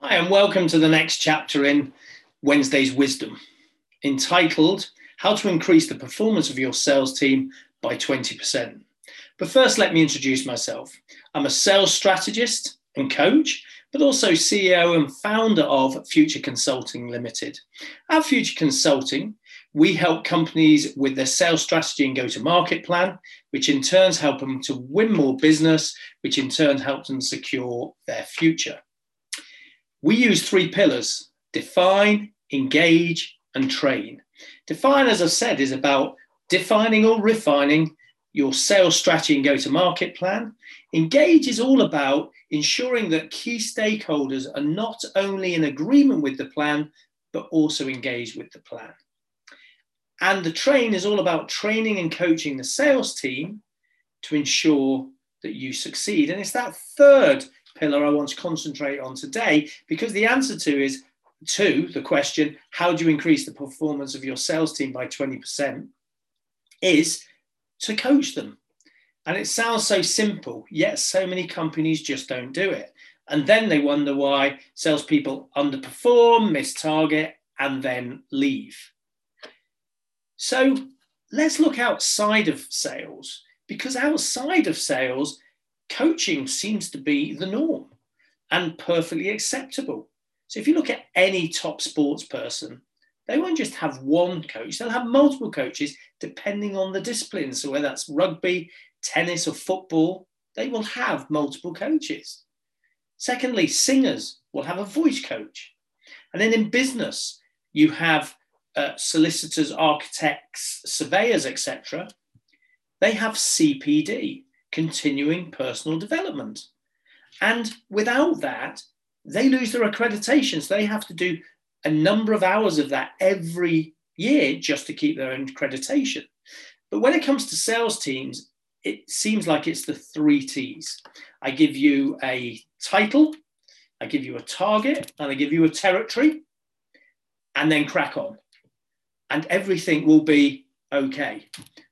Hi, and welcome to the next chapter in Wednesday's Wisdom, entitled How to Increase the Performance of Your Sales Team by 20%. But first, let me introduce myself. I'm a sales strategist and coach, but also CEO and founder of Future Consulting Limited. At Future Consulting, we help companies with their sales strategy and go to market plan, which in turn help them to win more business, which in turn helps them secure their future. We use three pillars define, engage, and train. Define, as I've said, is about defining or refining your sales strategy and go to market plan. Engage is all about ensuring that key stakeholders are not only in agreement with the plan, but also engaged with the plan. And the train is all about training and coaching the sales team to ensure that you succeed. And it's that third pillar I want to concentrate on today because the answer to is to the question, how do you increase the performance of your sales team by 20%? is to coach them. And it sounds so simple, yet so many companies just don't do it. And then they wonder why salespeople underperform, miss target, and then leave. So let's look outside of sales because outside of sales, coaching seems to be the norm and perfectly acceptable. So if you look at any top sports person, they won't just have one coach, they'll have multiple coaches depending on the discipline. So whether that's rugby, tennis, or football, they will have multiple coaches. Secondly, singers will have a voice coach. And then in business, you have uh, solicitors, architects, surveyors, etc. They have CPD, continuing personal development. And without that, they lose their accreditations. They have to do a number of hours of that every year just to keep their accreditation. But when it comes to sales teams, it seems like it's the three T's. I give you a title, I give you a target, and I give you a territory, and then crack on. And everything will be okay.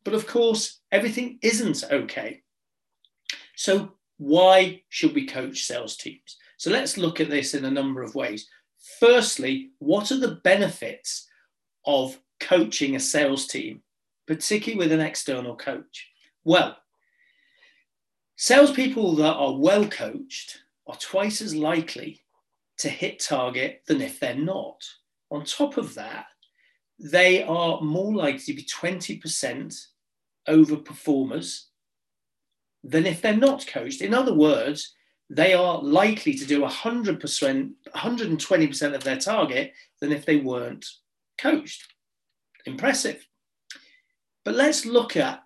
But of course, everything isn't okay. So, why should we coach sales teams? So, let's look at this in a number of ways. Firstly, what are the benefits of coaching a sales team, particularly with an external coach? Well, salespeople that are well coached are twice as likely to hit target than if they're not. On top of that, they are more likely to be 20% over performers than if they're not coached. In other words, they are likely to do 100%, 120% of their target than if they weren't coached. Impressive. But let's look at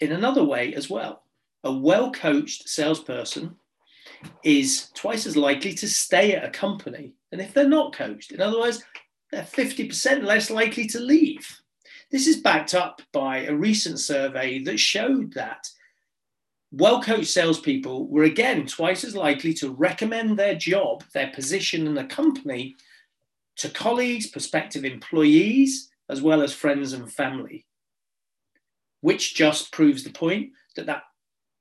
in another way as well. A well coached salesperson is twice as likely to stay at a company than if they're not coached. In other words, they're 50% less likely to leave. This is backed up by a recent survey that showed that well coached salespeople were again twice as likely to recommend their job, their position in the company to colleagues, prospective employees, as well as friends and family, which just proves the point that, that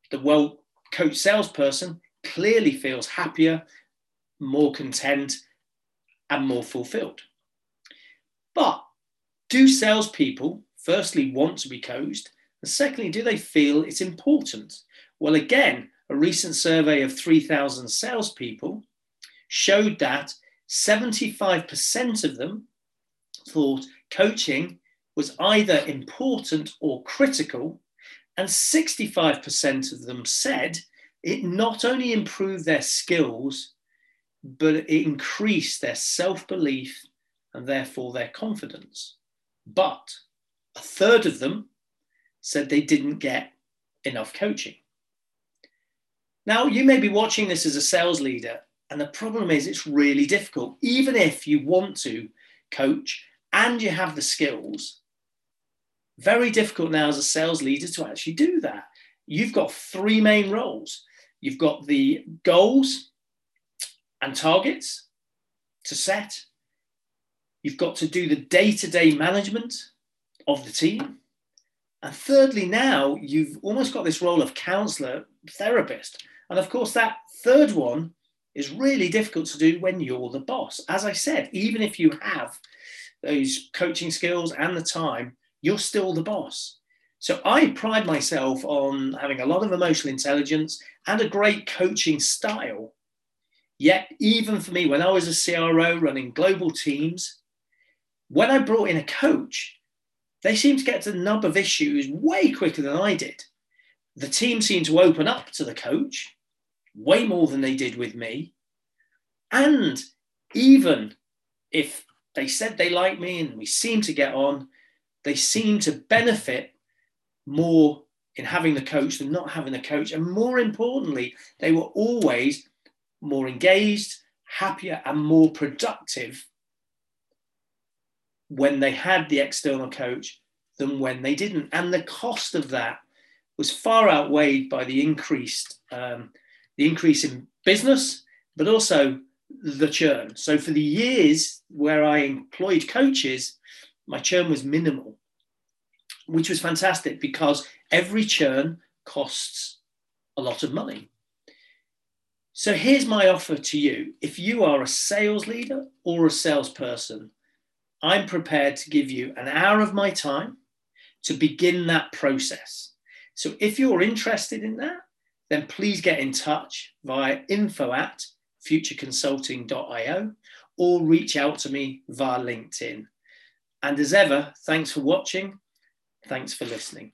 the well coached salesperson clearly feels happier, more content, and more fulfilled. But do salespeople, firstly, want to be coached? And secondly, do they feel it's important? Well, again, a recent survey of 3,000 salespeople showed that 75% of them thought coaching was either important or critical, and 65% of them said it not only improved their skills, but it increased their self belief and therefore their confidence. But a third of them said they didn't get enough coaching. Now, you may be watching this as a sales leader, and the problem is it's really difficult. Even if you want to coach and you have the skills, very difficult now as a sales leader to actually do that. You've got three main roles you've got the goals and targets to set, you've got to do the day to day management of the team. And thirdly, now you've almost got this role of counselor, therapist. And of course, that third one is really difficult to do when you're the boss. As I said, even if you have those coaching skills and the time, you're still the boss. So I pride myself on having a lot of emotional intelligence and a great coaching style. Yet, even for me, when I was a CRO running global teams, when I brought in a coach, they seemed to get to the nub of issues way quicker than I did. The team seemed to open up to the coach way more than they did with me. And even if they said they liked me and we seemed to get on, they seemed to benefit more in having the coach than not having the coach. And more importantly, they were always more engaged, happier, and more productive when they had the external coach than when they didn't. And the cost of that was far outweighed by the increased um, the increase in business, but also the churn. So for the years where I employed coaches, my churn was minimal, which was fantastic because every churn costs a lot of money. So here's my offer to you. If you are a sales leader or a salesperson, I'm prepared to give you an hour of my time to begin that process. So if you're interested in that, then please get in touch via info at futureconsulting.io or reach out to me via LinkedIn. And as ever, thanks for watching. Thanks for listening.